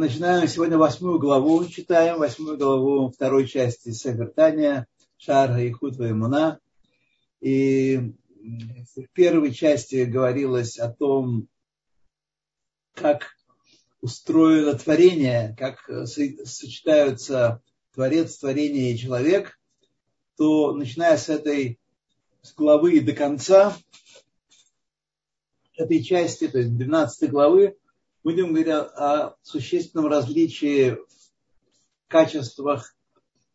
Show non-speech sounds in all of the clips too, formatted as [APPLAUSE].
начинаем сегодня восьмую главу, читаем восьмую главу второй части Севертания, Шара и Хутва и Муна. И в первой части говорилось о том, как устроено творение, как сочетаются Творец, творение и человек, то начиная с этой с главы до конца этой части, то есть 12 главы, будем говорить о существенном различии в качествах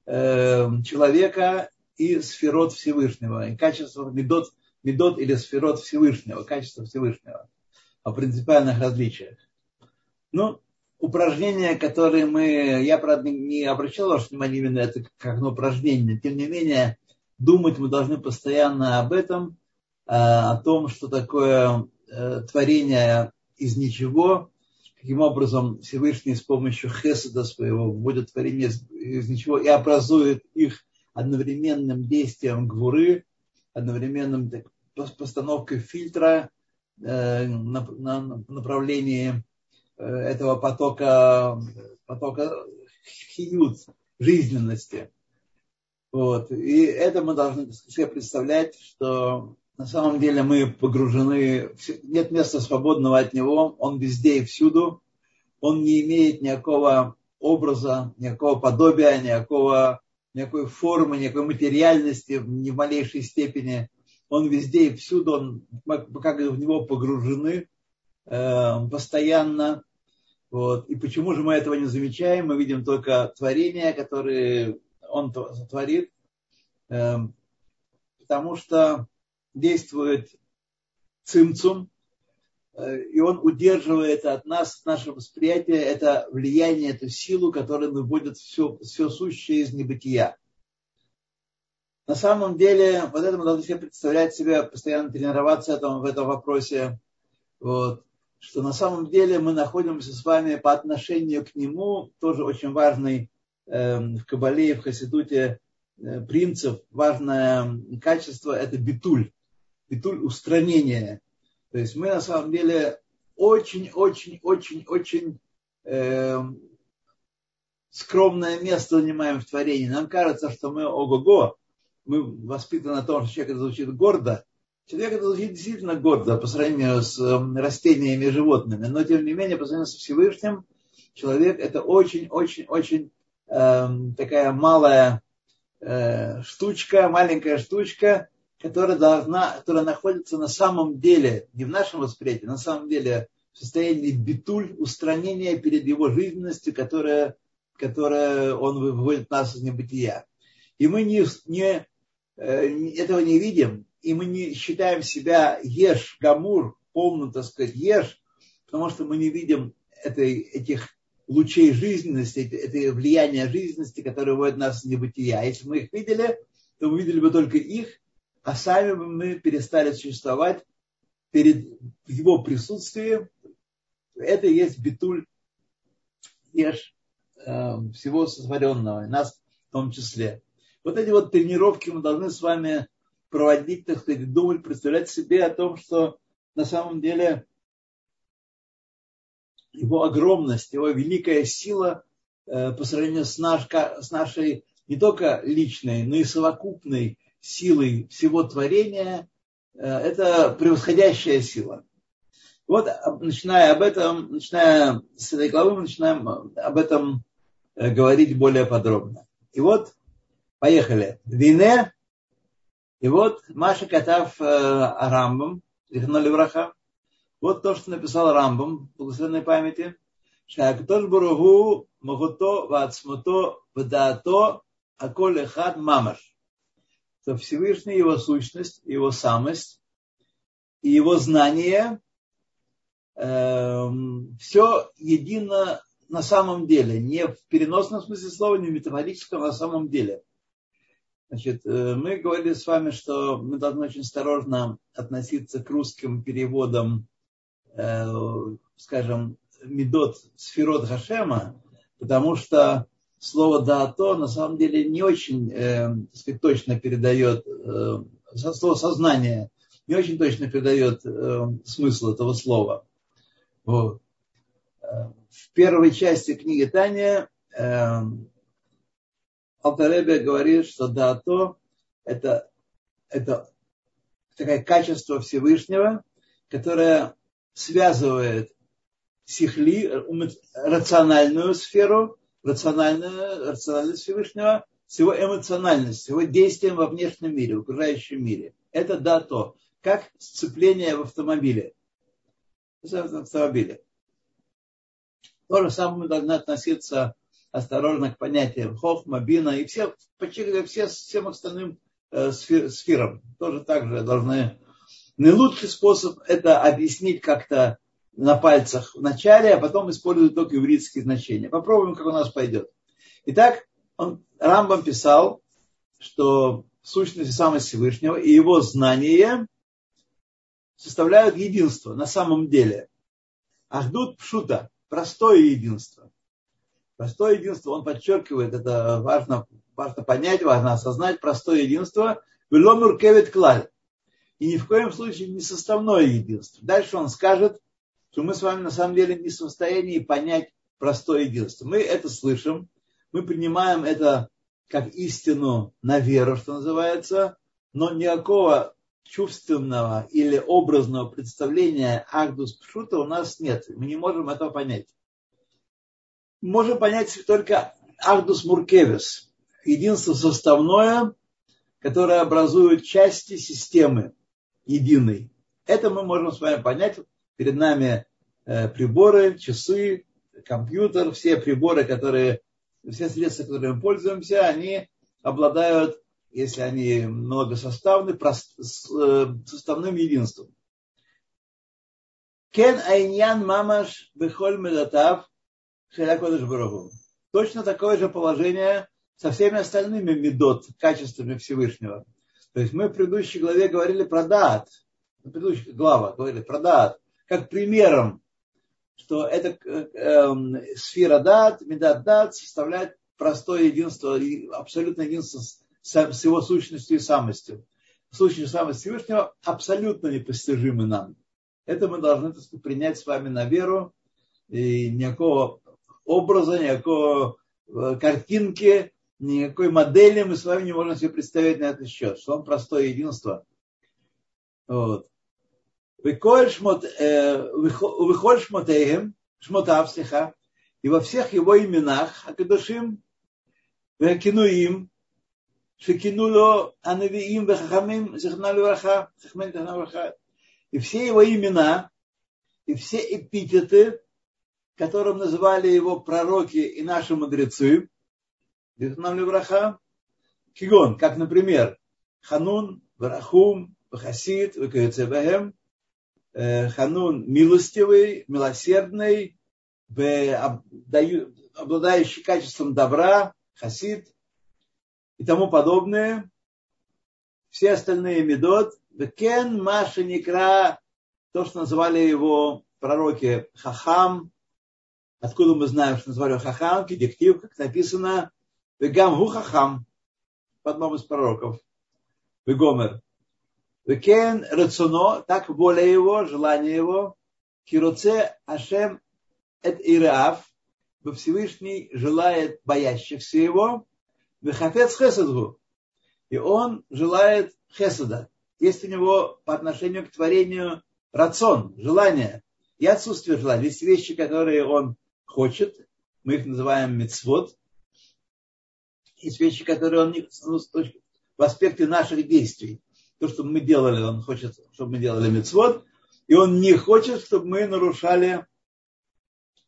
э, человека и сферот Всевышнего, и качествах медот, медот или сферот Всевышнего, качества Всевышнего, о принципиальных различиях. Ну, упражнения, которые мы, я, правда, не обращал ваше внимание именно это как на упражнение, тем не менее, думать мы должны постоянно об этом, э, о том, что такое э, творение из ничего, каким образом Всевышний с помощью Хеседа своего вводит творение из ничего и образует их одновременным действием гвуры, одновременным постановкой фильтра э, на, на направлении э, этого потока, потока хиют, жизненности. Вот. И это мы должны себе представлять, что на самом деле мы погружены, нет места свободного от него, он везде и всюду, он не имеет никакого образа, никакого подобия, никакого, никакой формы, никакой материальности ни в малейшей степени. Он везде и всюду, он, мы как в него погружены э, постоянно. Вот. И почему же мы этого не замечаем? Мы видим только творения, которые он творит, э, потому что действует цимцум, э, и он удерживает от нас, от нашего восприятия, это влияние, эту силу, которая выводит все, все сущее из небытия. На самом деле, вот это мы должны себе представлять себе, постоянно тренироваться этому, в этом вопросе, вот, что на самом деле мы находимся с вами по отношению к нему, тоже очень важный э, в Кабале, в Хасидуте э, принцип, важное качество – это битуль битуль устранения. То есть мы на самом деле очень-очень-очень-очень э, скромное место занимаем в творении. Нам кажется, что мы ого-го, мы воспитаны на том, что человек это звучит гордо. Человек это звучит действительно гордо по сравнению с э, растениями и животными. Но тем не менее, по сравнению со Всевышним, человек это очень-очень-очень э, такая малая э, штучка, маленькая штучка, которая должна, которая находится на самом деле, не в нашем восприятии, на самом деле в состоянии битуль, устранения перед его жизненностью, которая, которая он выводит нас из небытия. И мы не, не, э, этого не видим, и мы не считаем себя еш, гамур, полным, так сказать, еш, потому что мы не видим этой, этих лучей жизненности, это влияние жизненности, которое вводит нас в небытия. А если мы их видели, то мы видели бы только их, а сами бы мы перестали существовать перед его присутствием. Это и есть битуль еш э, всего сотворенного, нас в том числе. Вот эти вот тренировки мы должны с вами проводить, так сказать, думать, представлять себе о том, что на самом деле его огромность, его великая сила э, по сравнению с, наш, с нашей не только личной, но и совокупной силой всего творения, э, это превосходящая сила. Вот, начиная об этом, начиная с этой главы, мы начинаем об этом э, говорить более подробно. И вот, поехали. Вине, и вот Маша Катав э, Рамбам, Ихнули Враха, вот то, что написал Рамбам, благословенной памяти, Шакатош Бурагу Махуто Вацмуто Вдаато Аколь Эхад Мамаш что Всевышний, его сущность, его самость и его знание э, все едино на самом деле, не в переносном смысле слова, не в метафорическом, а на самом деле. Значит, э, мы говорили с вами, что мы должны очень осторожно относиться к русским переводам, э, скажем, Медот Сферот Хашема, потому что слово «даато» на самом деле не очень э, сказать, точно передает, э, слово «сознание» не очень точно передает э, смысл этого слова. Вот. в первой части книги Таня э, Алтаребе говорит, что да, то это, это такое качество Всевышнего, которое связывает сихли, рациональную сферу, рациональную, рациональность Всевышнего с его эмоциональностью, с во внешнем мире, в окружающем мире. Это да то, как сцепление в автомобиле. В автомобиле. То же самое должны относиться осторожно к понятиям хохма, бина и все, почти все, всем остальным э, сферам. Тоже так же должны... Наилучший способ это объяснить как-то на пальцах в начале, а потом использовать только еврейские значения. Попробуем, как у нас пойдет. Итак, он, Рамбам писал, что сущность самого Всевышнего и его знание составляют единство на самом деле. Ахдут пшута, простое единство. Простое единство, он подчеркивает, это важно, важно понять, важно осознать, простое единство, веломур кевит клаль. И ни в коем случае не составное единство. Дальше он скажет, что мы с вами на самом деле не в состоянии понять простое единство. Мы это слышим, мы принимаем это как истину на веру, что называется, но никакого чувственного или образного представления Агдус Пшута у нас нет. Мы не можем этого понять. Можем понять только Агдус Муркевис, единство составное, которое образует части системы единой. Это мы можем с вами понять перед нами э, приборы, часы, компьютер, все приборы, которые, все средства, которыми мы пользуемся, они обладают, если они многосоставны, э, составным единством. Кен айньян мамаш бехоль медатав шелякодыш барагу. Точно такое же положение со всеми остальными медот, качествами Всевышнего. То есть мы в предыдущей главе говорили про дат, в предыдущей главе говорили про дат, как примером, что эта э, э, сфера дат, медат дат составляет простое единство, абсолютное единство с, с его сущностью и самостью. Сущность самости Всевышнего абсолютно непостижимы нам. Это мы должны так сказать, принять с вами на веру. И никакого образа, никакого э, картинки, никакой модели мы с вами не можем себе представить на этот счет, что он простое единство. Вот. Вихоль шмотеем, шмотав, слиха, и во всех его именах, Акадушим, Векинуим, Шекинуло Анавиим, Вехахамим, Зихналю Ваха, Хахмен и все его имена, и все эпитеты, которым называли его пророки и наши мудрецы, Зихналю Ваха, Кигон, как, например, Ханун, Варахум, Вахасид, Векаецебахем, Э, Ханун милостивый, милосердный, обладающий качеством добра, хасид и тому подобное. Все остальные медот. Кен Маша Никра, то, что называли его пророки Хахам. Откуда мы знаем, что называли его Хахам, детектив, как написано, Вегам Хахам, в одном из пророков. Вегомер. Векен рацуно, так воля его, желание его, кироце Ашем эт во Всевышний желает боящихся его, вехафец хесадгу, и он желает хесада. Есть у него по отношению к творению рацион, желание и отсутствие желания. Есть вещи, которые он хочет, мы их называем мецвод. Есть вещи, которые он не, в аспекте наших действий то, что мы делали, он хочет, чтобы мы делали мецвод, и он не хочет, чтобы мы нарушали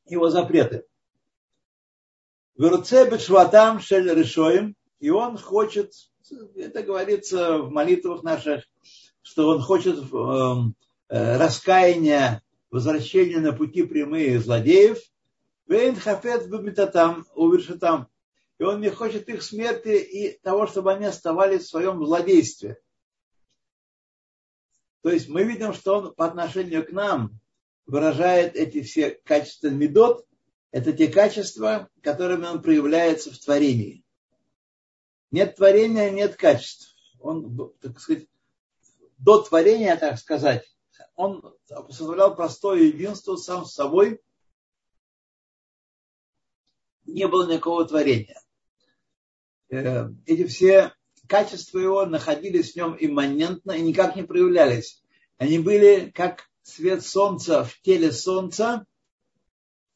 его запреты. Веруце бешватам шель решоим, и он хочет, это говорится в молитвах наших, что он хочет э, э, раскаяния, возвращения на пути прямые злодеев, вейн хафет бамитатам, увершитам, и он не хочет их смерти и того, чтобы они оставались в своем злодействе. То есть мы видим, что он по отношению к нам выражает эти все качества медот, это те качества, которыми он проявляется в творении. Нет творения, нет качеств. Он, так сказать, до творения, так сказать, он составлял простое единство сам с собой, не было никакого творения. Э, эти все качества его находились в нем имманентно и никак не проявлялись. Они были как свет солнца в теле солнца,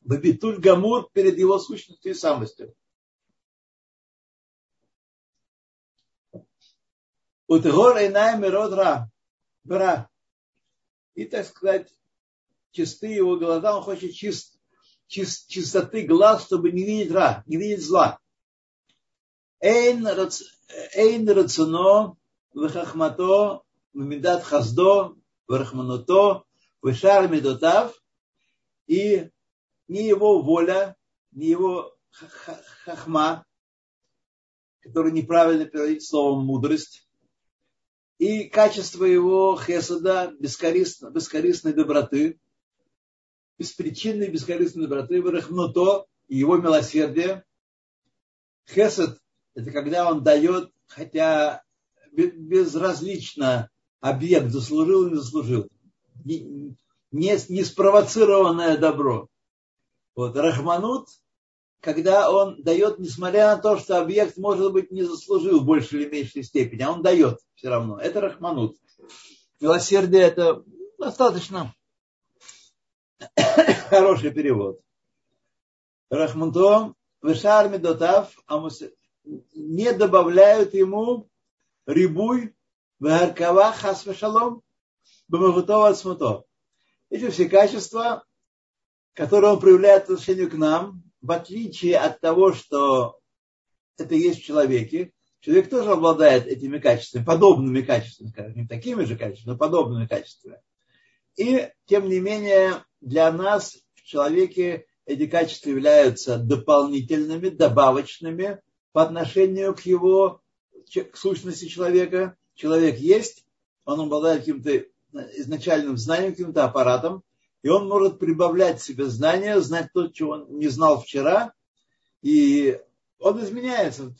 Бабитуль Гамур перед его сущностью и самостью. Утгор Эйнай Мирод Ра. Бра. И, так сказать, чисты его глаза, он хочет чист, чист, чистоты глаз, чтобы не видеть ра, не видеть зла. Эйн рацуно вехахмато вмидат хаздо врахмануто вешар медотав и не его воля, не его хахма, который неправильно переводить словом мудрость, и качество его хесада, бескорыстной, бескорыстной доброты, беспричинной бескорыстной доброты, вырахнуто, его милосердие. Хесад – это когда он дает, хотя безразлично объект заслужил или не заслужил. Не, не, спровоцированное добро. Вот, Рахманут, когда он дает, несмотря на то, что объект, может быть, не заслужил в большей или меньшей степени, а он дает все равно. Это Рахманут. Милосердие это достаточно [COUGHS] хороший перевод. Рахманто, Вешар Медотав, а не добавляют ему рибуй, Варкава Хасвешалом, Бамагутова Смуто. Эти все качества которое он проявляет отношению к нам, в отличие от того, что это есть в человеке, человек тоже обладает этими качествами, подобными качествами, скажем, не такими же качествами, но подобными качествами. И, тем не менее, для нас в человеке эти качества являются дополнительными, добавочными по отношению к его, к сущности человека. Человек есть, он обладает каким-то изначальным знанием, каким-то аппаратом, и он может прибавлять себе знания, знать то, чего он не знал вчера, и он изменяется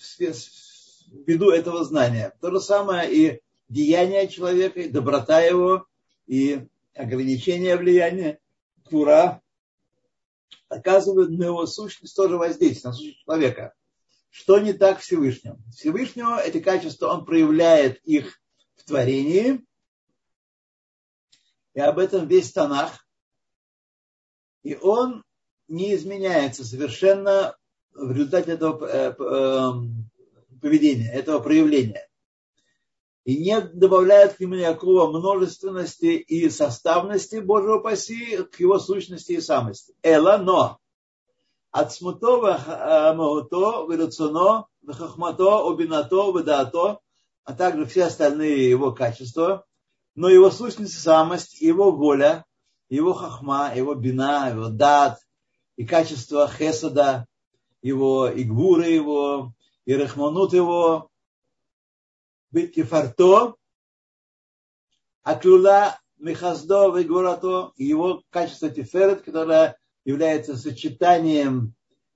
ввиду этого знания. То же самое и деяние человека, и доброта его, и ограничение влияния, тура, оказывают на его сущность тоже воздействие, на сущность человека. Что не так Всевышнего? Всевышнего эти качества, он проявляет их в творении, и об этом весь Танах, и он не изменяется совершенно в результате этого э, эм, поведения, этого проявления. И не добавляет к нему никакого множественности и составности Божьего паси к его сущности и самости. Эла, но от смутого магуто, вирацуно, вахахмато, обинато, выдато, а также все остальные его качества, но его сущность и самость, его воля, его хахма, его бина, его дат, и качество хесада, его игвуры его, и рахманут его, быть кефарто, аклюла мехаздо вегурато, его качество тиферет, которое является сочетанием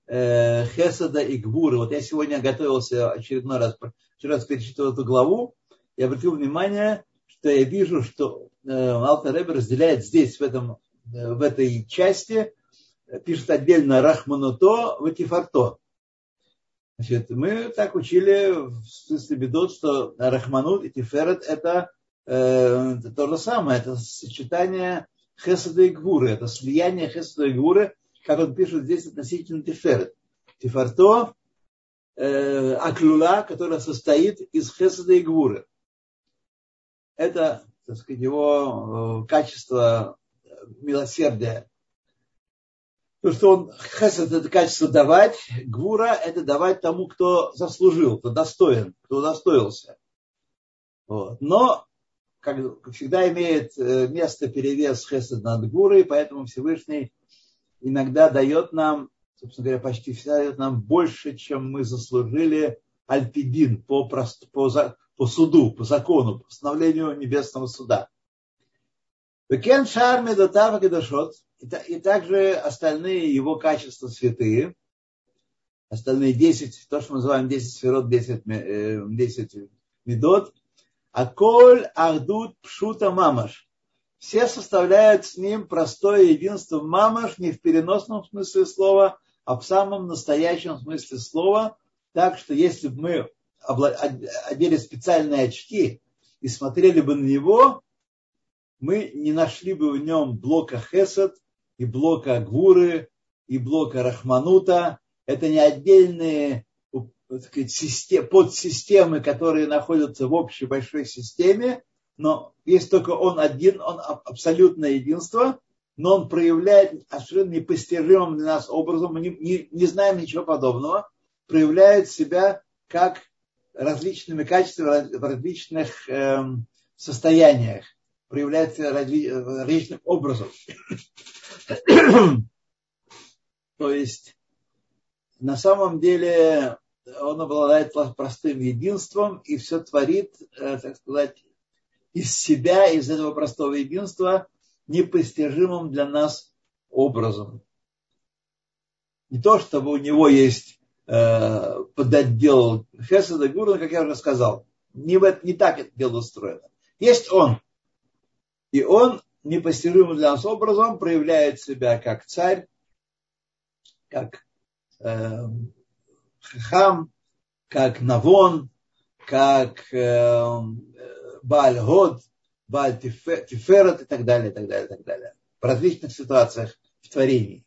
э, хесада и гвуры. Вот я сегодня готовился очередной раз, вчера перечитывал эту главу, и обратил внимание, что я вижу, что э, Алтер Ребе разделяет здесь, в, этом, э, в этой части, пишет отдельно Рахмануто, Ватифарто. Значит, мы так учили в смысле бедот, что Рахманут и Тиферет это, э, это то же самое, это сочетание Хесада и Гуры, это слияние Хесада и Гуры, как он пишет здесь относительно Тиферет. Тифарто э, Аклюла, которая состоит из Хесада и Гуры это, так сказать, его э, качество милосердия. То, что он хесед это качество давать, гвура это давать тому, кто заслужил, кто достоин, кто удостоился. Вот. Но, как всегда, имеет э, место перевес хесед над гурой, поэтому Всевышний иногда дает нам, собственно говоря, почти всегда дает нам больше, чем мы заслужили альпидин по, прост, по, по суду, по закону, по постановлению небесного суда. Векен шар медотава кедашот, и также остальные его качества святые, остальные 10, то, что мы называем 10 сферот, 10, 10 медот, а коль ахдут пшута мамаш. Все составляют с ним простое единство мамаш, не в переносном смысле слова, а в самом настоящем смысле слова, так что если бы мы одели специальные очки и смотрели бы на него, мы не нашли бы в нем блока Хесед и блока Гвуры и блока Рахманута. Это не отдельные сказать, подсистемы, которые находятся в общей большой системе, но есть только он один, он абсолютное единство, но он проявляет абсолютно непостижимым для нас образом, мы не, не, не знаем ничего подобного, проявляет себя как различными качествами в различных э, состояниях, проявляется разли, различным образом. [COUGHS] То есть на самом деле он обладает простым единством и все творит, э, так сказать, из себя, из этого простого единства, непостижимым для нас образом. Не то, чтобы у него есть э, подотдел Хесада Гурна, как я уже сказал. Не, не так это дело устроено. Есть он. И он непостижимым для нас образом проявляет себя как царь, как э, хам, как навон, как э, Бааль Год, Бааль Тиферет и так далее, и так далее, и так далее. В различных ситуациях в творении.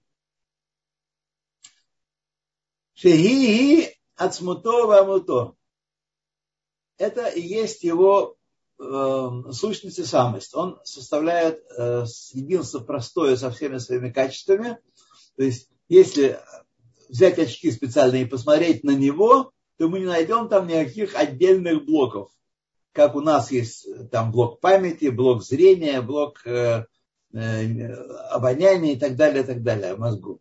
Шехи ацмуто вамуто. Это и есть его э, сущность и самость. Он составляет э, единство простое со всеми своими качествами. То есть, если взять очки специальные и посмотреть на него, то мы не найдем там никаких отдельных блоков как у нас есть э, там блок памяти, блок зрения, блок э, э, обоняния и так далее, и так далее, мозгу.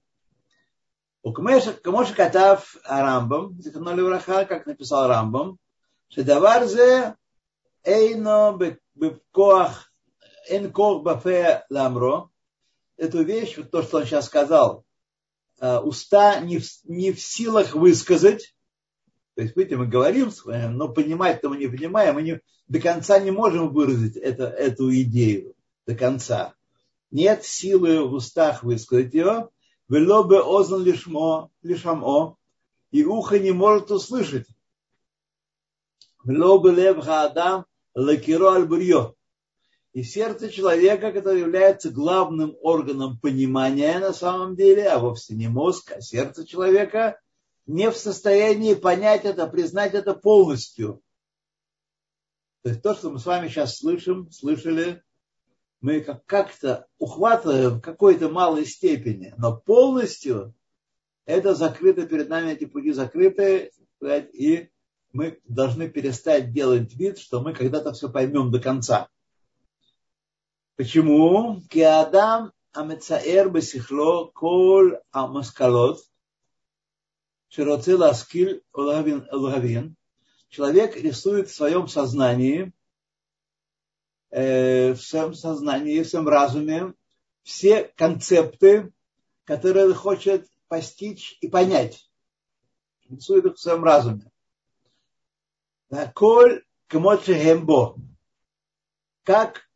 У Камоша Катав Рамбам, как написал Рамбам, Шедаварзе Эйно Бекоах Эн Кох Бафе Ламро, эту вещь, то, что он сейчас сказал, уста не в, не в силах высказать, то есть, видите, мы говорим но понимать-то мы не понимаем, мы не, до конца не можем выразить это, эту идею до конца. Нет силы в устах высказать ее, вело бы озан лишмо, лишамо, и ухо не может услышать. Вело бы лев хаадам лакиро альбурье. И сердце человека, которое является главным органом понимания на самом деле, а вовсе не мозг, а сердце человека, не в состоянии понять это, признать это полностью. То есть то, что мы с вами сейчас слышим, слышали, мы как-то ухватываем в какой-то малой степени, но полностью это закрыто перед нами, эти пути закрыты, и мы должны перестать делать вид, что мы когда-то все поймем до конца. Почему? Киадам амецаэр бесихло кол амаскалот – Широцила Аскиль Лавин, человек рисует в своем сознании, э, в своем сознании, в своем разуме все концепты, которые он хочет постичь и понять. Рисует их в своем разуме. Коль Хембо. Как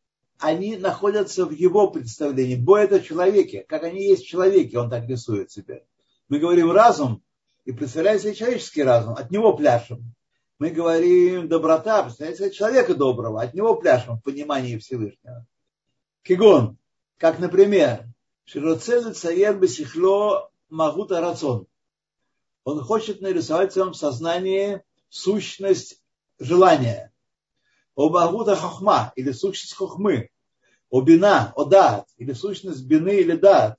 они находятся в его представлении. Бо это человеке. Как они есть в человеке, он так рисует себе. Мы говорим разум, и представляем себе человеческий разум, от него пляшем. Мы говорим доброта, представляем себе человека доброго, от него пляшем в понимании Всевышнего. Кигон, как, например, Широцель Цаер Бесихло Магута Рацон. Он хочет нарисовать в своем сознании сущность желания. О Магута Хохма, или сущность Хохмы. О Бина, о Дат, или сущность Бины или Дат.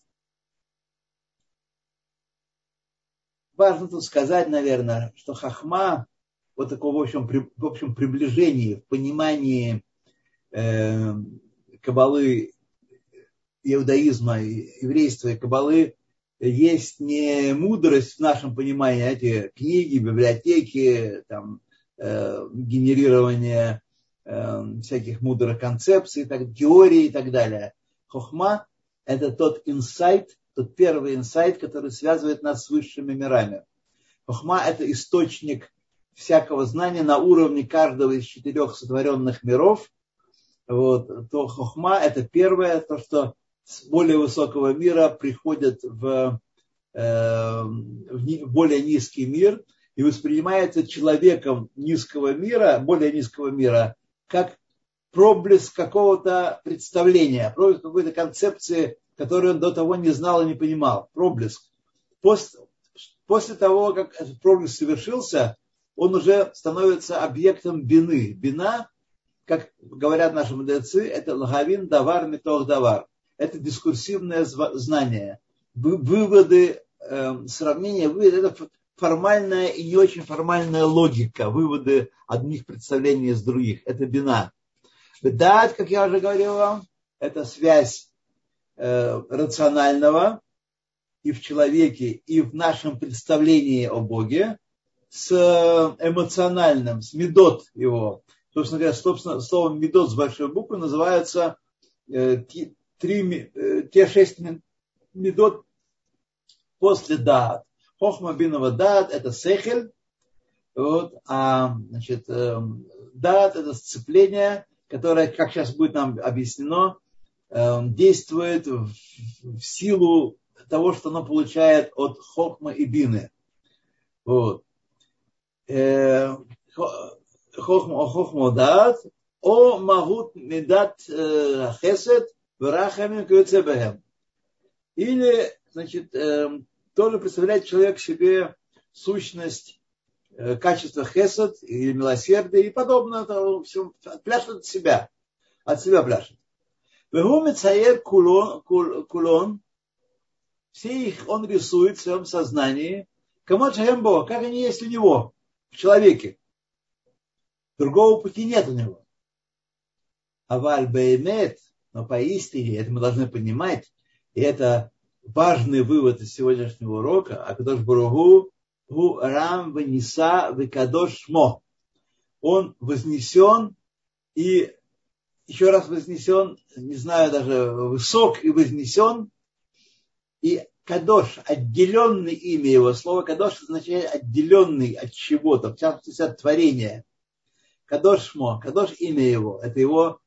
важно тут сказать, наверное, что хахма, вот такого, в общем, при, в общем приближении, в понимании э, кабалы иудаизма, еврейства и кабалы, есть не мудрость в нашем понимании, эти книги, библиотеки, там, э, генерирование э, всяких мудрых концепций, так, теорий и так далее. Хохма – это тот инсайт, тот первый инсайт, который связывает нас с высшими мирами. Хохма – это источник всякого знания на уровне каждого из четырех сотворенных миров. Вот, то хохма – это первое, то, что с более высокого мира приходит в э, в более низкий мир и воспринимается человеком низкого мира, более низкого мира, как проблеск какого-то представления, проблеск какой-то концепции, которую он до того не знал и не понимал. Проблеск. После, после того, как этот проблеск совершился, он уже становится объектом бины. Бина, как говорят наши мудрецы, это лагавин давар метох давар. Это дискурсивное знание. Выводы, э, сравнения, выводы, это формальная и не очень формальная логика, выводы одних представлений из других. Это бина. Дать, как я уже говорил вам, это связь э, рационального и в человеке, и в нашем представлении о Боге с эмоциональным, с медот его. Собственно говоря, собственно, словом медот с большой буквы называется э, три, э, те шесть медот после дат. Хохма бинова дат – это сехель, вот, а значит, э, дат – это сцепление, которое, как сейчас будет нам объяснено, э, действует в, силу того, что оно получает от хохма и бины. Вот. Э, хохма, хохма дат, о магут медат э, хесед, врахами кюцебехем. Или, значит, тоже представляет человек себе сущность Э, качество хесед и милосердия и подобное, это все пляшет от себя, от себя пляшет. Вегу цаер кулон, кулон, все их он рисует в своем сознании, кому Бога, как они есть у него, в человеке. Другого пути нет у него. А вальбеймет, но поистине, это мы должны понимать, и это важный вывод из сегодняшнего урока, а Кадош Баругу Гу Рам Вениса Векадош Шмо. Он вознесен и еще раз вознесен, не знаю даже, высок и вознесен, и Кадош, отделенный имя его, слово Кадош означает отделенный от чего-то, в частности от творения. Кадош Шмо, Кадош имя его, это его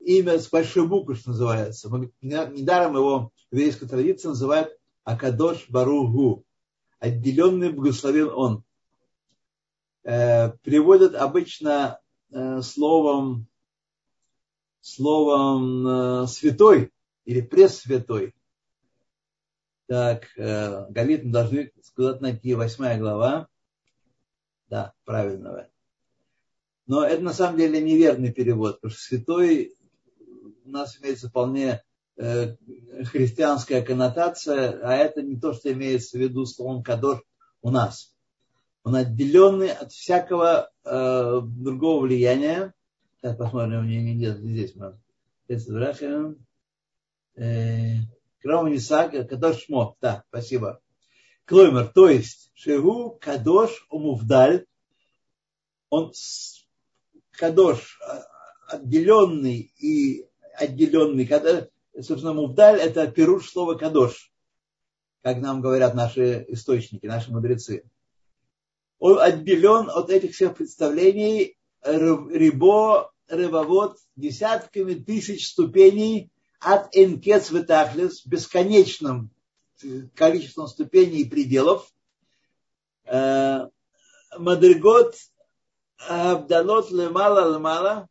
имя с большой буквы, что называется. Недаром его в еврейской традиции называют Акадош Баругу отделенный благословен он. Э, переводят обычно э, словом, словом э, святой или пресвятой. Так, э, Галит, мы должны сказать найти восьмая глава. Да, правильного. Но это на самом деле неверный перевод, потому что святой у нас имеется вполне Э, христианская коннотация, а это не то, что имеется в виду словом кадош у нас. Он отделенный от всякого э, другого влияния. Сейчас посмотрим, у меня нет здесь. Э, Кроме Исаака, Кадош Шмо. Да, спасибо. Клоймер, то есть, Шеву Кадош Умувдаль, он Кадош, э, отделенный и отделенный, когда собственно, мувдаль – это пируш слова кадош, как нам говорят наши источники, наши мудрецы. Он отделен от этих всех представлений рибо, рыбовод, десятками тысяч ступеней от энкец витахлес, бесконечным количеством ступеней и пределов. Э, Мадригот Абдалот лемала лемала,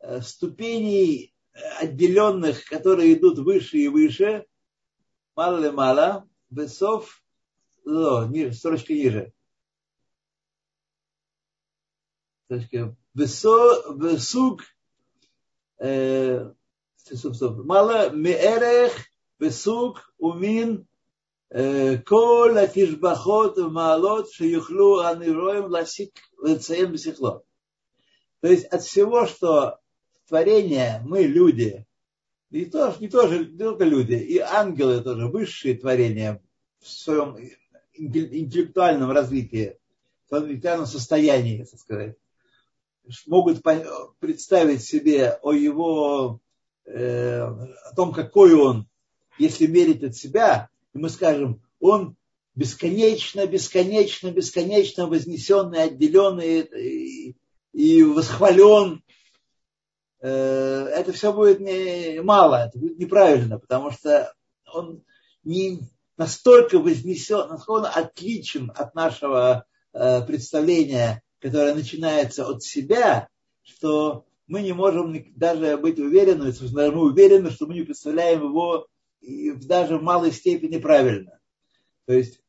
э, ступеней отделенных, которые идут выше и выше, мало ли мало, весов, ниже, строчка ниже. Строчка, весуг, э, мало меэрех, весуг, умин, כל התשבחות ומעלות שיוכלו הנברואים להסיק ולציין בשכלו. То есть от всего, что творения, мы люди, и тоже, не, тоже, не только люди, и ангелы тоже, высшие творения в своем интеллектуальном развитии, в интеллектуальном состоянии, так сказать, могут представить себе о его, э, о том, какой он, если мерить от себя, и мы скажем, он бесконечно, бесконечно, бесконечно вознесенный, отделенный и, и восхвален это все будет не, мало, это будет неправильно, потому что он не, настолько вознесен, насколько он отличен от нашего э, представления, которое начинается от себя, что мы не можем даже быть уверены, мы уверены, что мы не представляем его даже в малой степени правильно. То есть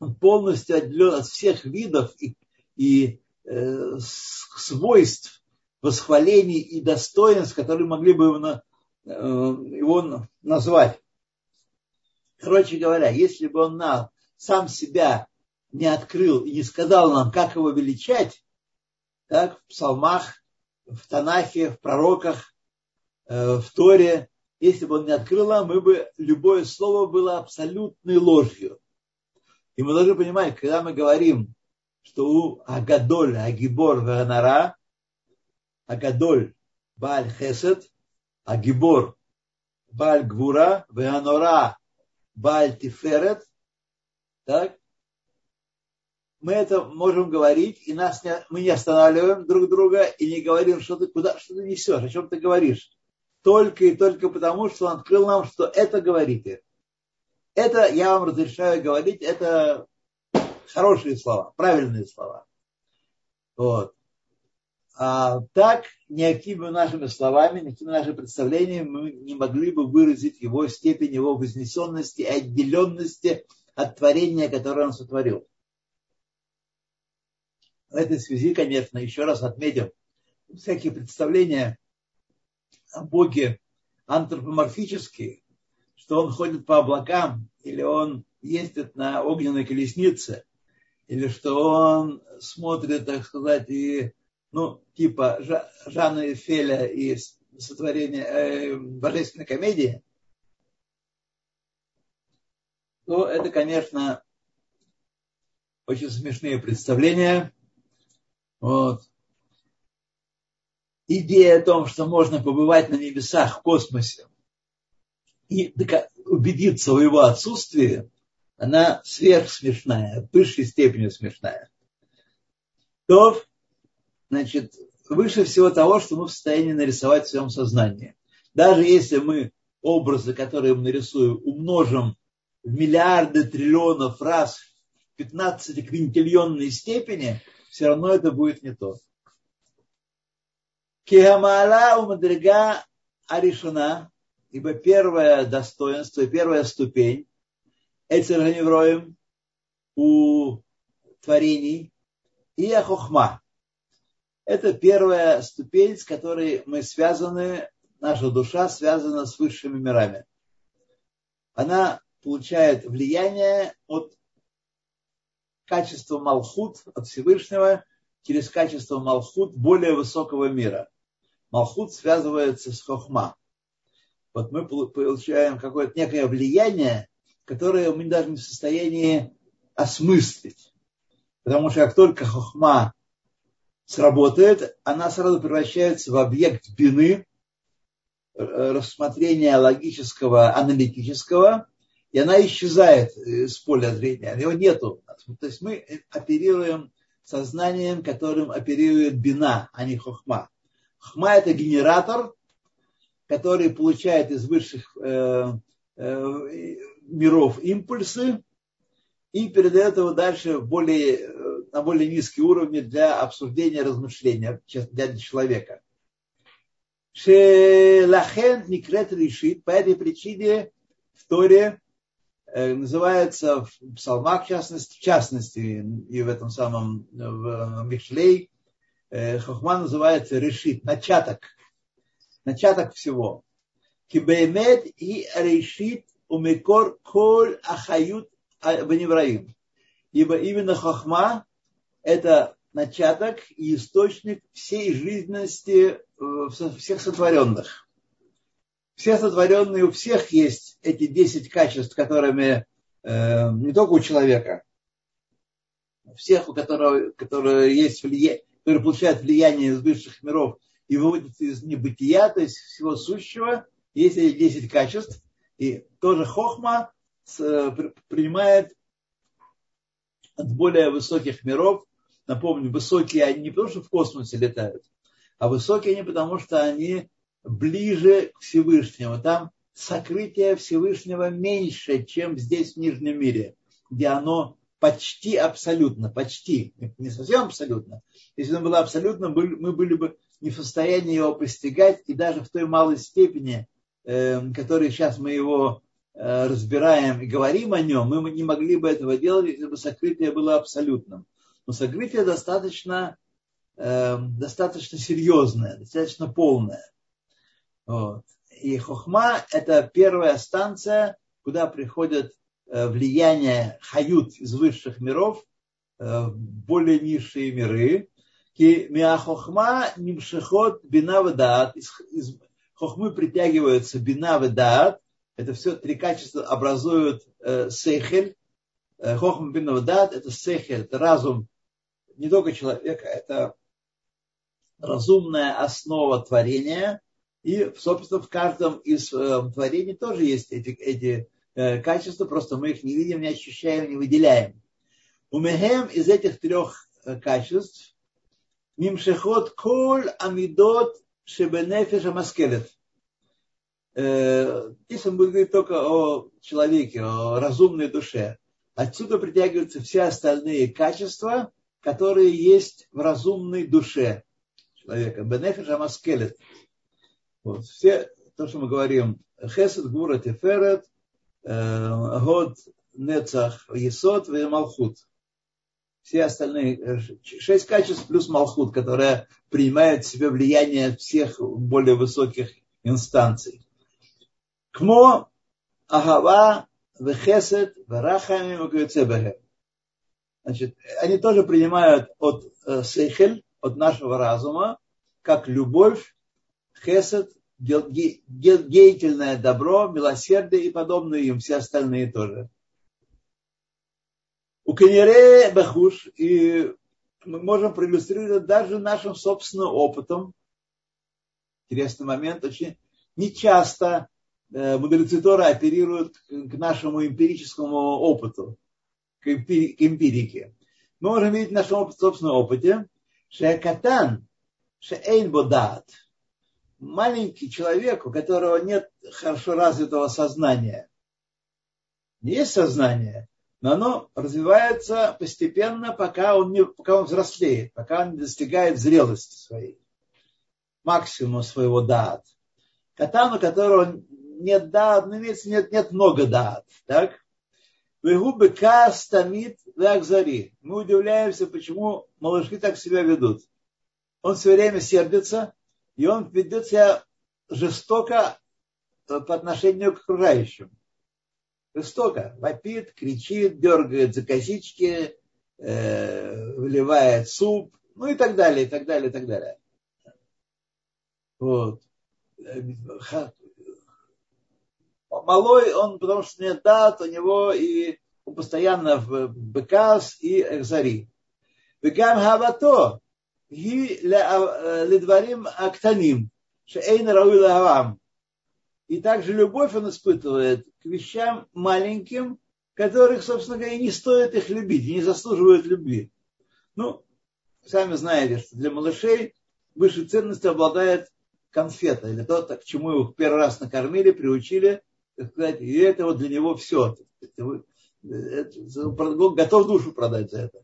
он полностью отделен от всех видов и, и э, свойств восхвалений и достоинств, которые могли бы его, э, его назвать. Короче говоря, если бы он нам сам себя не открыл и не сказал нам, как его величать, так, в псалмах, в Танахе, в пророках, э, в Торе, если бы он не открыл нам, мы бы, любое слово было абсолютной ложью. И мы должны понимать, когда мы говорим, что у Агадоль, Агибор, Ваганара, Агадоль, Баль Хесед, Агибор, Баль Гвура, Ваганора, Баль Тиферет, так, мы это можем говорить, и нас не, мы не останавливаем друг друга и не говорим, что ты куда, что ты несешь, о чем ты говоришь. Только и только потому, что он открыл нам, что это говорите. Это я вам разрешаю говорить, это хорошие слова, правильные слова. Вот. А так, никакими нашими словами, никакими нашими представлениями мы не могли бы выразить его степень его вознесенности и отделенности от творения, которое он сотворил. В этой связи, конечно, еще раз отметим, всякие представления о Боге антропоморфические, что он ходит по облакам, или он ездит на огненной колеснице, или что он смотрит, так сказать, и, ну, типа Жанна и Феля из сотворения э, божественной комедии, то это, конечно, очень смешные представления. Вот. Идея о том, что можно побывать на небесах в космосе и убедиться в его отсутствии, она сверхсмешная, в высшей степени смешная. То, значит, выше всего того, что мы в состоянии нарисовать в своем сознании. Даже если мы образы, которые мы нарисуем, умножим в миллиарды триллионов раз в 15 квинтильонной степени – все равно это будет не то. Киамала у Мадрига Аришана, ибо первое достоинство, первая ступень, Эцерганевроем у творений и Ахохма. Это первая ступень, с которой мы связаны, наша душа связана с высшими мирами. Она получает влияние от качество Малхут от Всевышнего через качество Малхут более высокого мира. Малхут связывается с Хохма. Вот мы получаем какое-то некое влияние, которое мы даже не в состоянии осмыслить. Потому что как только Хохма сработает, она сразу превращается в объект бины, э, рассмотрения логического, аналитического, и она исчезает с поля зрения, его нету. То есть мы оперируем сознанием, которым оперирует бина, а не хохма. Хохма это генератор, который получает из высших э, э, миров импульсы и передает его дальше в более, на более низкий уровень для обсуждения, размышления для человека. Шелахен никрет решит, по этой причине в Торе Э, называется в псалмах, в частности, в частности и в этом самом в Мишлей, э, Хохма называется решит, начаток, начаток всего. Кибеймет и решит умекор коль ахают ваневраим. Ибо именно Хохма – это начаток и источник всей жизненности э, всех сотворенных все сотворенные, у всех есть эти 10 качеств, которыми э, не только у человека, у всех, у которого, которые есть влияние, которые получают влияние из высших миров и выводятся из небытия, то есть всего сущего, есть эти 10 качеств, и тоже хохма с, принимает от более высоких миров. Напомню, высокие они не потому, что в космосе летают, а высокие они потому, что они ближе к Всевышнему. Там сокрытие Всевышнего меньше, чем здесь, в Нижнем мире, где оно почти абсолютно, почти, не совсем абсолютно. Если оно было абсолютно, мы были бы не в состоянии его постигать, и даже в той малой степени, э, которой сейчас мы его э, разбираем и говорим о нем, мы не могли бы этого делать, если бы сокрытие было абсолютным. Но сокрытие достаточно, э, достаточно серьезное, достаточно полное. Вот. И хохма – это первая станция, куда приходят влияние хают из высших миров, в более низшие миры, Ки миахохма нимшехот бина вдаат. Из хохмы притягиваются бина вдаат. Это все три качества образуют э, сейхель. Э, хохма бина вдаат это сейхель, это разум не только человека, это разумная основа творения. И, собственно, в каждом из э, творений тоже есть эти, эти э, качества, просто мы их не видим, не ощущаем, не выделяем. У Мехем из этих трех э, качеств Нимшехот коль амидот шебенефеш амаскелет. Здесь он будет говорить только о человеке, о разумной душе. Отсюда притягиваются все остальные качества, которые есть в разумной душе человека. Бенефиш амаскелет. Вот. Все то, что мы говорим, хесед, гура, теферет, год, нецах, есот, малхут все остальные э, шесть качеств плюс Малхут, которая принимает в себе влияние всех более высоких инстанций. Кмо Агава, Вехесед, Варахами, Муквицебехе. Значит, они тоже принимают от э, Сейхель, от нашего разума, как любовь, Хесед, деятельное добро, милосердие и подобные им, все остальные тоже. У Кенере Бахуш, и мы можем проиллюстрировать даже нашим собственным опытом. Интересный момент, очень нечасто э, мудрецы Тора оперируют к нашему эмпирическому опыту, к эмпирике. Мы можем видеть в нашем собственном опыте, Шеакатан, Шеэйн Бодат, маленький человек, у которого нет хорошо развитого сознания. Есть сознание, но оно развивается постепенно, пока он, не, пока он взрослеет, пока он не достигает зрелости своей, максимума своего даат. Катан, у которого нет даат, ну, имеется, нет, нет много даат, так? Вегубы кастамит вакзари. Мы удивляемся, почему малыши так себя ведут. Он все время сердится, и он ведет себя жестоко по отношению к окружающим жестоко. Вопит, кричит, дергает за косички, э, выливает суп, ну и так далее, и так далее, и так далее. Вот. Малой, он, потому что нет дат, у него и он постоянно в бекас и экзари. Вегам хавато, ги ледварим актаним, шейн рауи лавам. И также любовь он испытывает к вещам маленьким, которых, собственно говоря, не стоит их любить, и не заслуживают любви. Ну, сами знаете, что для малышей высшей ценностью обладает конфета, или то, к чему его первый раз накормили, приучили, так сказать, и это вот для него все. готов душу продать за это.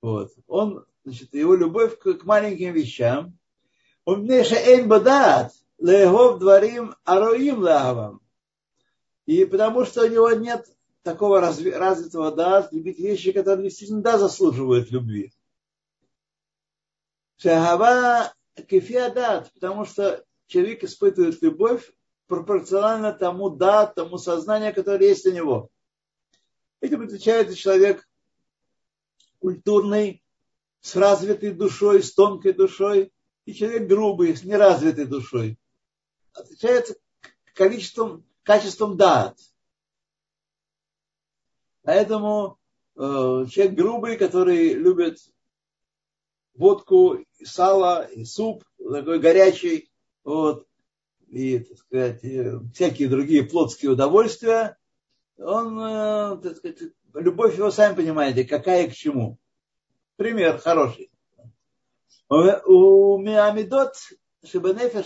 Вот. Он, значит, его любовь к, к маленьким вещам, он эйн бадат, легов дворим ароим лавам. И потому что у него нет такого развитого да, любить вещи, которые действительно да заслуживают любви. Шагава кефиадат, потому что человек испытывает любовь пропорционально тому да, тому сознанию, которое есть у него. Этим отличается человек культурный, с развитой душой, с тонкой душой, и человек грубый, с неразвитой душой отличается количеством, качеством дат. Поэтому э, человек грубый, который любит водку, и сало, и суп, такой горячий, вот, и, так сказать, и всякие другие плотские удовольствия, он, э, так сказать, любовь его, сами понимаете, какая к чему. Пример хороший. У Миамидот Шибанефер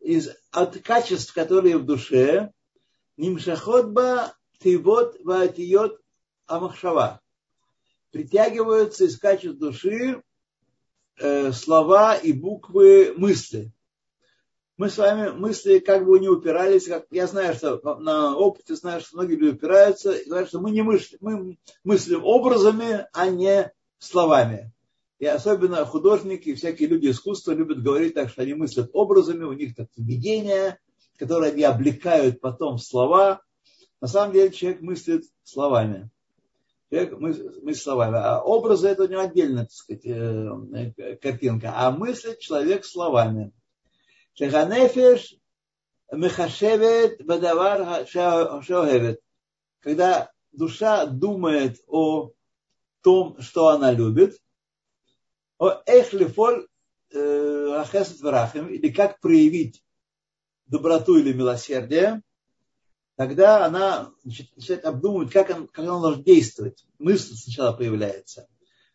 из, от качеств, которые в душе, нимшаходба тивот ватиот амахшава. Притягиваются из качеств души э, слова и буквы мысли. Мы с вами мысли как бы не упирались. Как, я знаю, что на опыте знаю, что многие люди упираются и говорят, что мы не мыслим, мы мыслим образами, а не словами. И особенно художники всякие люди искусства любят говорить так, что они мыслят образами, у них так видения, которые они облекают потом в слова. На самом деле человек мыслит словами. Человек мыслит словами. А образы это у него отдельная так сказать, э, картинка. А мыслит человек словами. Шеханефеш мехашевет бадавар шеогевет. Когда душа думает о том, что она любит, о эхлифоль ахесет варахим, или как проявить доброту или милосердие, тогда она начинает обдумывать, как, он, как она может действовать. Мысль сначала появляется.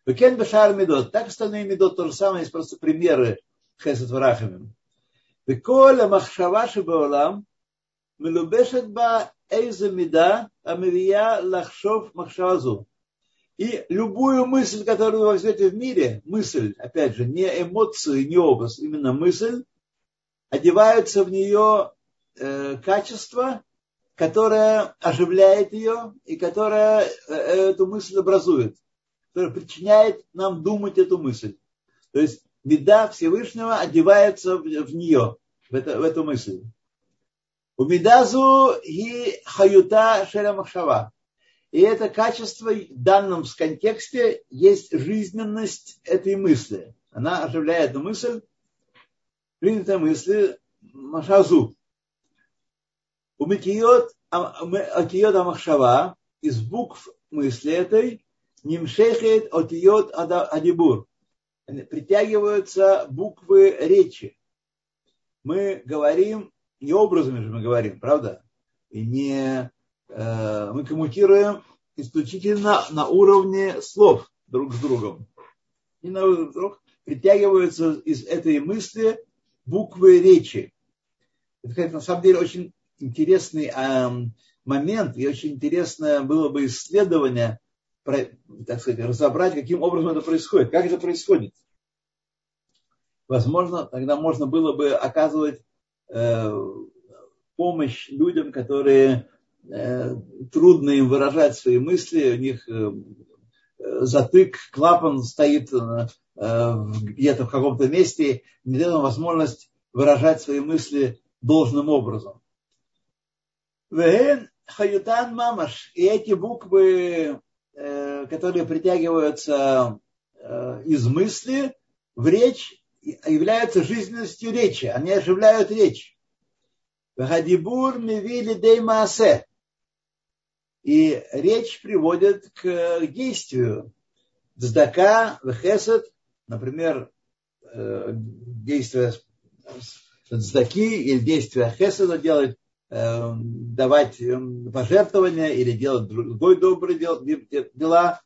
Векен бешар медот. Так остальные медот то же самое, есть просто примеры хесед варахимим. וכל המחשבה שבעולם מלובשת בה איזה מידה המביאה לחשוב מחשבה זו. И любую мысль, которую вы возьмете в мире, мысль, опять же, не эмоции, не образ, именно мысль, одеваются в нее э, качество, которое оживляет ее и которое э, эту мысль образует, которое причиняет нам думать эту мысль. То есть меда Всевышнего одевается в, в нее, в, это, в эту мысль. У медазу и хаюта шеля махшава. И это качество в данном контексте есть жизненность этой мысли. Она оживляет эту мысль, принятая мысли Машазу. У Митиот Амахшава из букв мысли этой Нимшехет Отиот Адибур притягиваются буквы речи. Мы говорим, не образами же мы говорим, правда? И не э, мы коммуницируем исключительно на уровне слов друг с другом. И на друг притягиваются из этой мысли буквы речи. Это, на самом деле, очень интересный э, момент и очень интересное было бы исследование так сказать, разобрать, каким образом это происходит, как это происходит. Возможно, тогда можно было бы оказывать э, помощь людям, которые э, трудно им выражать свои мысли, у них э, затык, клапан стоит э, где-то в каком-то месте, не дает возможность выражать свои мысли должным образом. Хаютан Мамаш. И эти буквы Э, которые притягиваются э, из мысли в речь, являются жизненностью речи. Они оживляют речь. Вахадибур мивили деймаасе. И речь приводит к действию. Дздака, вехесед, например, э, действие дздаки или действие хеседа делать Эм, давать пожертвования или делать другой добрые дела.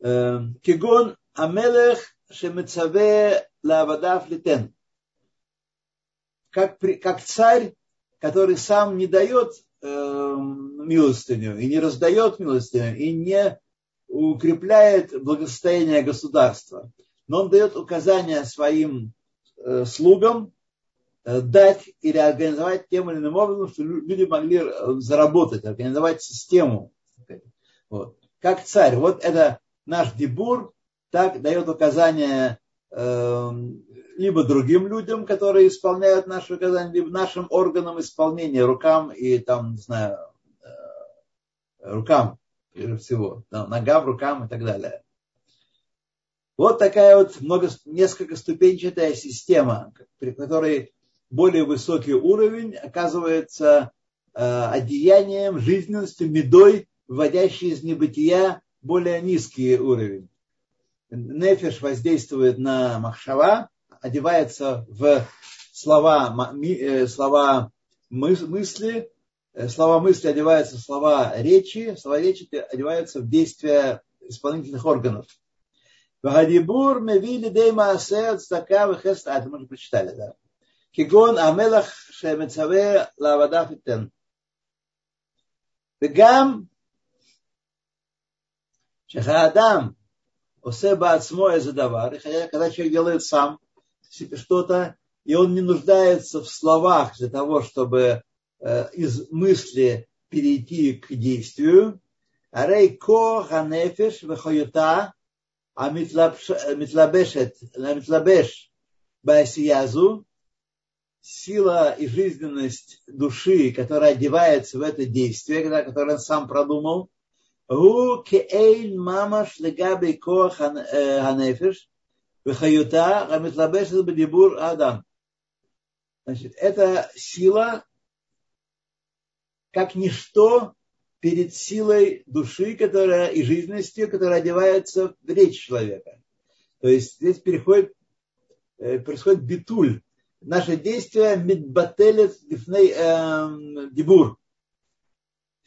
Кигон амелех шемецаве лавадав литен. Как, как царь, который сам не дает милостыню и не раздает милостыню и не укрепляет благосостояние государства. Но он дает указания своим э, слугам, Э, дать или организовать тем или иным образом, чтобы люди могли э, заработать, организовать систему. Вот. Как царь. Вот это наш дебур, так дает указания э, либо другим людям, которые исполняют наши указания, либо нашим органам исполнения, рукам и там, не знаю, э, рукам, прежде всего, ногам, рукам и так далее. Вот такая вот много, несколько ступенчатая система, при которой более высокий уровень оказывается э, одеянием, жизненностью, медой, вводящей из небытия более низкий уровень нефиш воздействует на махшава, одевается в слова, э, слова мысли, э, слова мысли одеваются в слова речи, слова речи одеваются в действия исполнительных органов. Вагадибур мевили дейма асет стака вехест а, это мы уже прочитали, да. Кигон амелах шемецаве лавада. Вегам шехаадам Осеба отсмоя задавар. Хотя, когда человек делает сам что-то, и он не нуждается в словах для того, чтобы э, из мысли перейти к действию. Рейко ханефеш вехойота амитлабешет э, амитлабеш э, басиязу сила и жизненность души, которая одевается в это действие, которое он сам продумал, הוא כאין ממש לגבי כוח הנפש וחיותה המתלבשת בדיבור האדם. Значит, это сила как ничто перед силой души которая, и жизненностью, которая одевается в речь человека. То есть здесь переходит, э, происходит битуль. Наше действие мидбателет эм, дибур.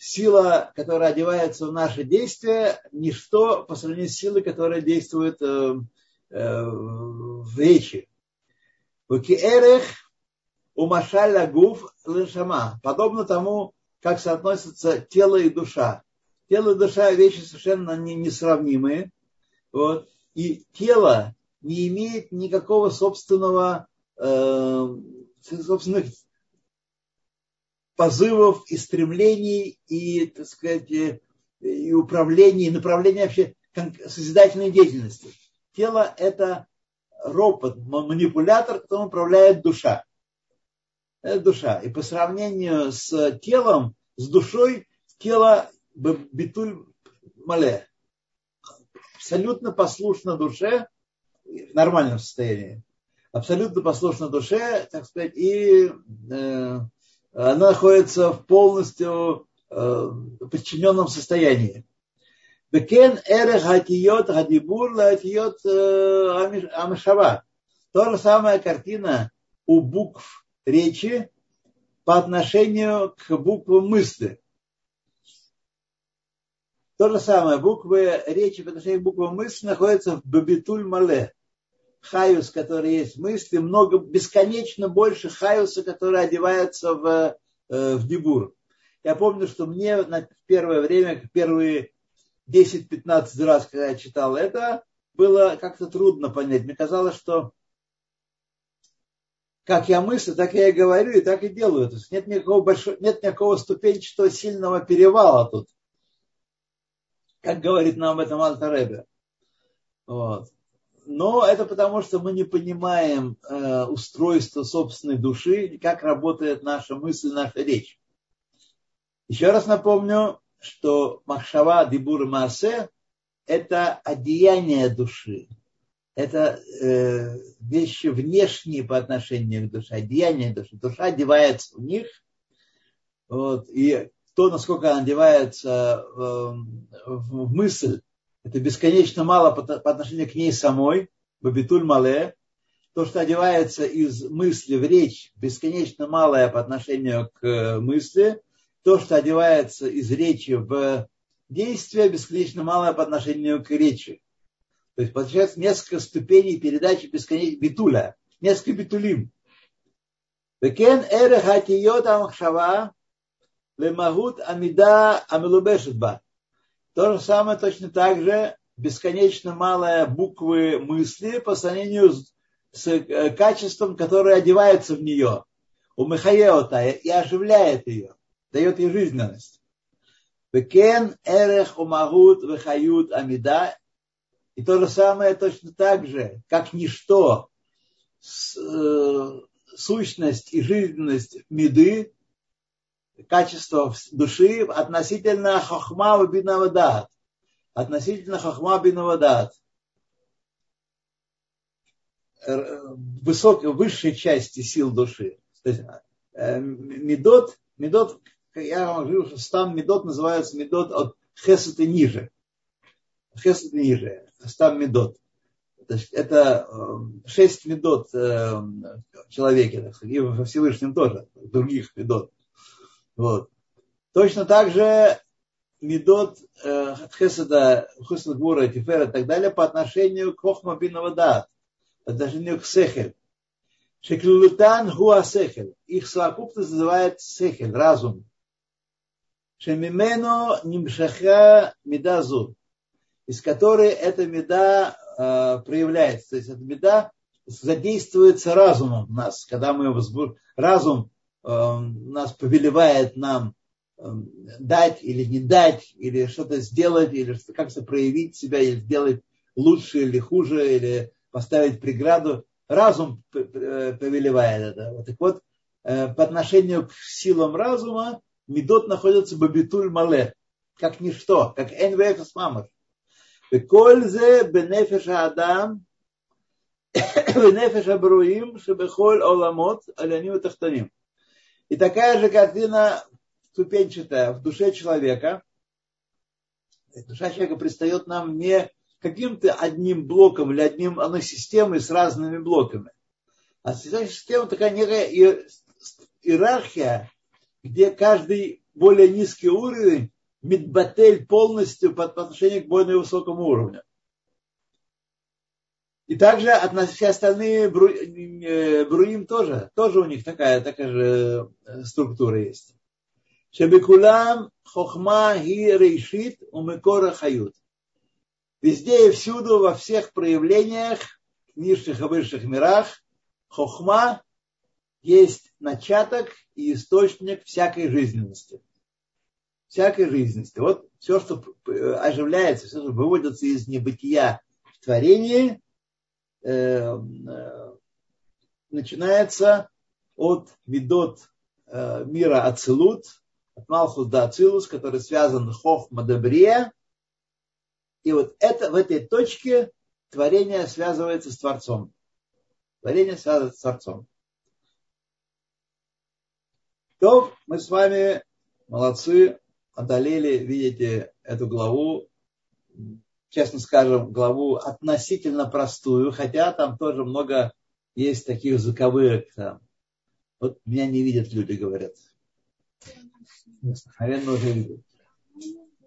Сила, которая одевается в наше действие, ничто по сравнению с силой, которая действует э, э, в речи. Укиэрех умашаль лагуф лешама. Подобно тому, как соотносятся тело и душа. Тело и душа вещи совершенно несравнимые. Вот. И тело не имеет никакого собственного, э, собственных позывов и стремлений и, так сказать, и управления, и направления вообще созидательной деятельности. Тело – это робот, манипулятор, которым управляет душа это душа. И по сравнению с телом, с душой, тело битуль мале. Абсолютно послушно душе в нормальном состоянии. Абсолютно послушно душе, так сказать, и э, находится в полностью э, подчиненном состоянии. Бекен эре хатиот э, амишава. То же самая картина у букв речи по отношению к буквам мысли. То же самое, буквы речи по отношению к буквам мысли находятся в Бабитуль Мале. Хаюс, который есть в мысли, много, бесконечно больше хаюса, который одевается в, э, в дебур. Я помню, что мне на первое время, первые 10-15 раз, когда я читал это, было как-то трудно понять. Мне казалось, что как я мыслю, так я и говорю, и так и делаю. То есть нет никакого, большого, нет никакого ступенчатого сильного перевала тут. Как говорит нам об этом Альтаребе. Вот. Но это потому, что мы не понимаем э, устройство собственной души, как работает наша мысль, наша речь. Еще раз напомню, что Махшава Дибур Маасе – это одеяние души это э, вещи внешние по отношению к душе, одеяние души. Душа одевается в них, вот, и то, насколько она одевается э, в, мысль, это бесконечно мало по, отношению к ней самой, бабитуль мале, то, что одевается из мысли в речь, бесконечно малое по отношению к мысли, то, что одевается из речи в действие, бесконечно малое по отношению к речи. То есть получается несколько ступеней передачи бесконечного битуля, несколько битулим. Векен эре амхшава лемагут амида амилубешетба. То же самое точно так же бесконечно малая буквы мысли по сравнению с, с э, качеством, которое одевается в нее. У Михаеота и оживляет ее, дает ей жизненность. Векен эрех умагут вехают амида и то же самое точно так же, как ничто, э, сущность и жизненность меды, качество души относительно хохма бинавадат. Относительно хохма бинавадат. Высокой, высшей части сил души. То есть, э, медот, медот, я вам говорю, что там медот называется медот от хесута ниже. Хесута ниже. Стам Медот. Это эм, шесть медот в человеке, и во Всевышнем тоже, других медот. Вот. Точно так же медот э, Хесед Гура, Тифера и так далее по отношению к Хохма Бинова Дат, по отношению к Сехель. Шеклютан гуасехель. Их совокупность называется сехель, разум. Шемимено нимшаха медазу, из которой эта меда э, проявляется. То есть эта меда задействуется разумом в нас, когда мы возбуд... разум э, нас повелевает нам э, дать или не дать, или что-то сделать, или как-то проявить себя, или сделать лучше или хуже, или поставить преграду. Разум повелевает это. Так вот, э, по отношению к силам разума, Медот находится бабитуль мале, как ничто, как НВФ мамаш. Бекользе бенефеша адам, [COUGHS] бенефеша бруим, шебехоль оламот, аляним тахтаним. И такая же картина ступенчатая в душе человека. Душа человека предстает нам не каким-то одним блоком или одним, она системой с разными блоками. А система такая некая иерархия, где каждый более низкий уровень мидбатель полностью по отношению к более высокому уровню. И также все остальные бру, э, бруим тоже, тоже у них такая, такая же э, структура есть. Шебекулам хохма ги рейшит умекора хают. Везде и всюду, во всех проявлениях, в низших и высших мирах, хохма есть начаток и источник всякой жизненности. Всякой жизненности. Вот все, что оживляется, все, что выводится из небытия в творении, э, э, начинается от видот э, мира Ацилут, от Малхус до Ацилус, который связан Хох Мадабрия. И вот это, в этой точке творение связывается с Творцом. Творение связывается с Творцом. То мы с вами молодцы, одолели, видите, эту главу, честно скажем, главу относительно простую, хотя там тоже много есть таких звуковых. Там. Вот меня не видят люди, говорят. Наверное, уже видят.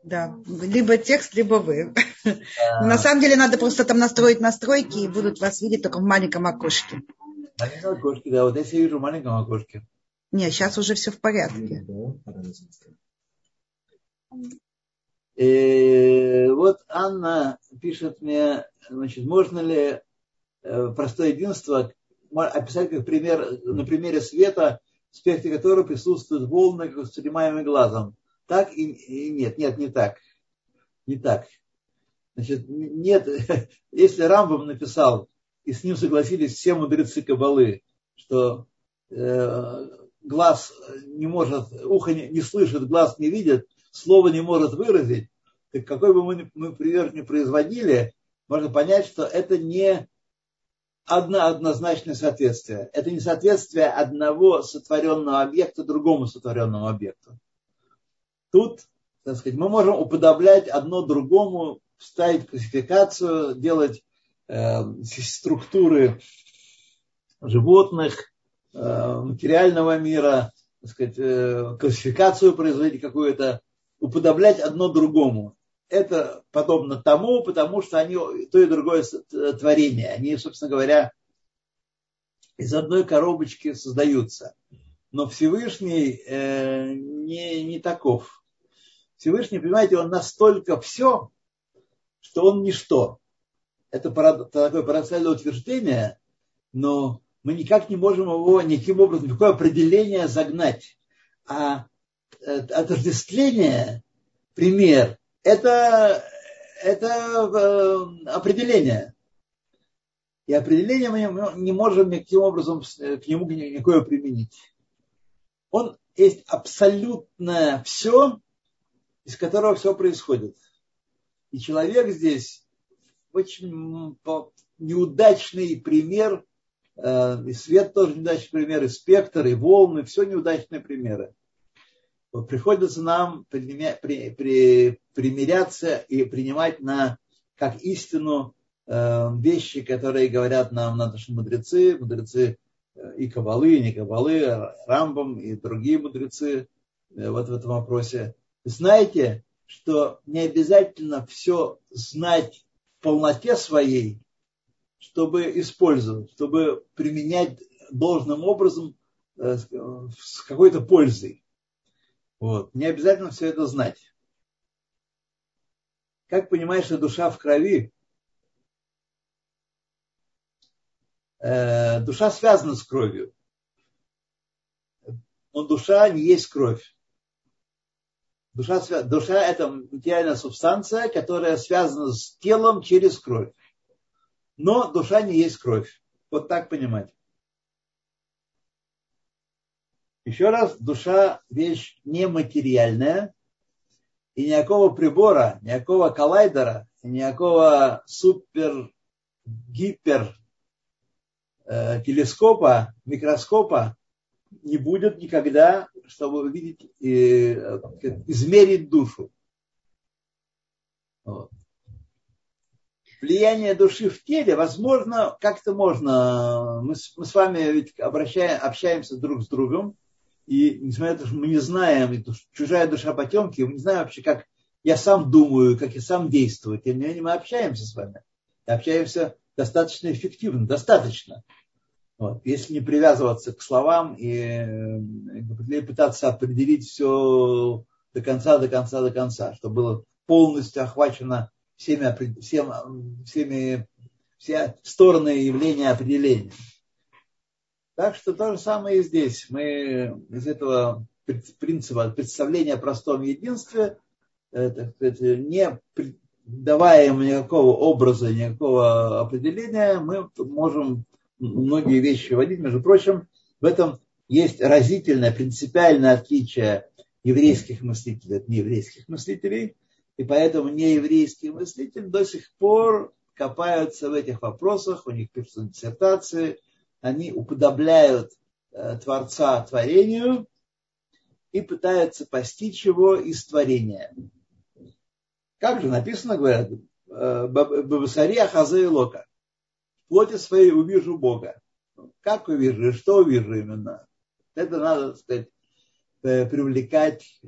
Да, либо текст, либо вы. Да. На самом деле надо просто там настроить настройки и будут вас видеть только в маленьком окошке. В маленьком окошке, да. Вот если я вижу в маленьком окошке. Нет, сейчас уже все в порядке. И вот Анна пишет мне, значит, можно ли э, простое единство описать как пример, на примере света, в спектре которого присутствуют волны, как воспринимаемые глазом. Так и, и нет, нет, не так. Не так. Значит, нет, [LAUGHS] если Рамбам написал, и с ним согласились все мудрецы Кабалы, что э, глаз не может, ухо не, не слышит, глаз не видит, слово не может выразить, так какой бы мы, мы пример ни производили, можно понять, что это не одно однозначное соответствие. Это не соответствие одного сотворенного объекта другому сотворенному объекту. Тут, так сказать, мы можем уподоблять одно другому, ставить классификацию, делать э, структуры животных, Э, материального мира, так сказать, э, классификацию производить какую-то, уподоблять одно другому. Это подобно тому, потому что они то и другое творение. Они, собственно говоря, из одной коробочки создаются. Но Всевышний э, не, не таков. Всевышний, понимаете, он настолько все, что он ничто. Это такое парадоксальное утверждение, но мы никак не можем его никаким образом, никакое определение загнать. А отождествление, пример, это, это э, определение. И определение мы не можем никаким образом к нему никакое применить. Он есть абсолютно все, из которого все происходит. И человек здесь очень неудачный пример Э, и свет тоже неудачный пример, и спектр, и волны, все неудачные примеры. Приходится нам примиряться и принимать на, как истину э, вещи, которые говорят нам наши мудрецы, мудрецы э, и Кабалы, и не Кабалы, Рамбам и другие мудрецы вот в этом вопросе. Знаете, что не обязательно все знать в полноте своей, чтобы использовать, чтобы применять должным образом, э, с какой-то пользой. Вот. Не обязательно все это знать. Как понимаешь, что душа в крови, э, душа связана с кровью. Но душа не есть кровь. Душа, душа – это материальная субстанция, которая связана с телом через кровь. Но душа не есть кровь. Вот так понимать. Еще раз, душа вещь нематериальная, и никакого прибора, никакого коллайдера, никакого супер, гипер э, телескопа, микроскопа не будет никогда, чтобы увидеть, и, э, измерить душу. Вот. Влияние души в теле, возможно, как-то можно. Мы, мы с вами ведь обращаем, общаемся друг с другом, и несмотря на то, что мы не знаем, чужая душа потемки, мы не знаем вообще, как я сам думаю, как я сам действую. Тем не менее, мы общаемся с вами. И общаемся достаточно эффективно, достаточно. Вот. Если не привязываться к словам и э, пытаться определить все до конца, до конца, до конца, чтобы было полностью охвачено всеми, всем, всеми все стороны явления определения. Так что то же самое и здесь. Мы из этого принципа представления о простом единстве, это, это, не давая ему никакого образа, никакого определения, мы можем многие вещи вводить. Между прочим, в этом есть разительное, принципиальное отличие еврейских мыслителей от нееврейских мыслителей. И поэтому нееврейские мыслители до сих пор копаются в этих вопросах, у них пишут диссертации, они уподобляют э, Творца творению и пытаются постичь его из творения. Как же написано, говорят, э, Бабасари Ахазе Лока плоти своей увижу Бога. Как увижу и что увижу именно? Это надо, так сказать, э, привлекать,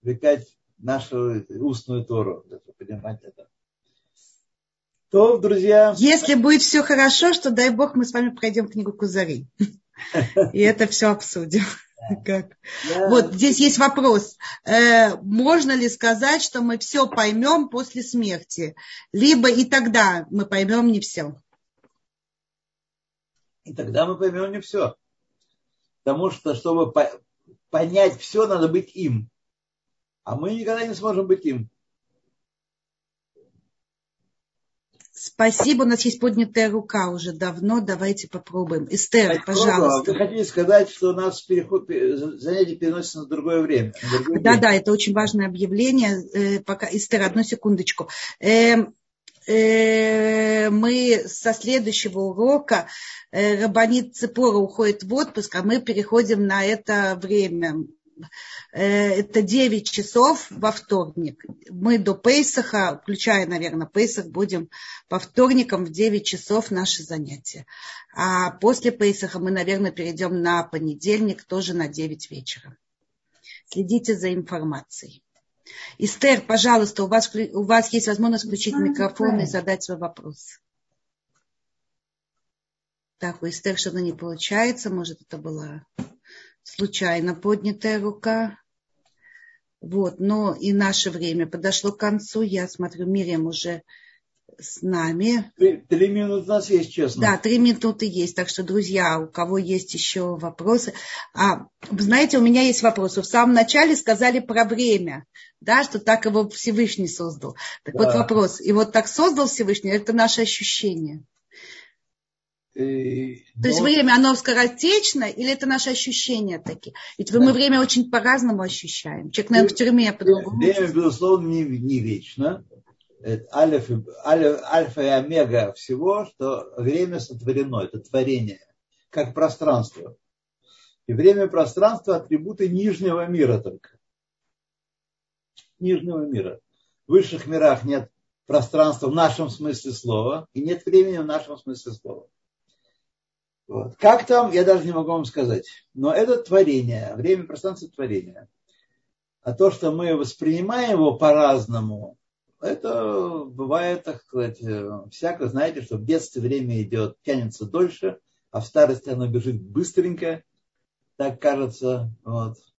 привлекать нашу устную Тору, понимать это. То, друзья... Если будет все хорошо, что дай Бог мы с вами пройдем книгу Кузари. И это все обсудим. Как? Я... Вот здесь есть вопрос. Э, можно ли сказать, что мы все поймем после смерти? Либо и тогда мы поймем не все? И тогда мы поймем не все. Потому что, чтобы понять все, надо быть им. А мы никогда не сможем быть им. Спасибо, у нас есть поднятая рука уже давно. Давайте попробуем. Эстер, Давайте пожалуйста. Вы хотите сказать, что у нас переход, занятие переносится на другое время? На другое да, время. да, это очень важное объявление. Э, пока, Эстер, одну секундочку. Э, э, мы со следующего урока Рабанит Цепора уходит в отпуск, а мы переходим на это время. Э, это 9 часов во вторник. Мы до Пейсаха, включая, наверное, Пейсах, будем по вторникам в 9 часов наши занятия. А после Пейсаха мы, наверное, перейдем на понедельник, тоже на 9 вечера. Следите за информацией. Истер, пожалуйста, у вас, у вас есть возможность включить микрофон и задать свой вопрос. Так, у Эстер что-то не получается. Может, это была случайно поднятая рука. Вот, но и наше время подошло к концу. Я смотрю, Мириам уже с нами. Три, три минуты у нас есть, честно. Да, три минуты есть. Так что, друзья, у кого есть еще вопросы. А, знаете, у меня есть вопрос. В самом начале сказали про время, да, что так его Всевышний создал. Так да. вот вопрос. И вот так создал Всевышний, это наше ощущение. И, То но... есть время, оно скоротечно, или это наши ощущения такие? Ведь да. мы время очень по-разному ощущаем. Человек, наверное, в тюрьме по-другому. Время, безусловно, не, не вечно. Альф, альф, альфа и омега всего, что время сотворено, это творение, как пространство. И время и пространство – атрибуты нижнего мира только. Нижнего мира. В высших мирах нет пространства в нашем смысле слова, и нет времени в нашем смысле слова. Вот. Как там, я даже не могу вам сказать. Но это творение, время пространства творения. А то, что мы воспринимаем его по-разному, это бывает, так сказать, всяко, знаете, что в детстве время идет, тянется дольше, а в старости оно бежит быстренько, так кажется. Вот.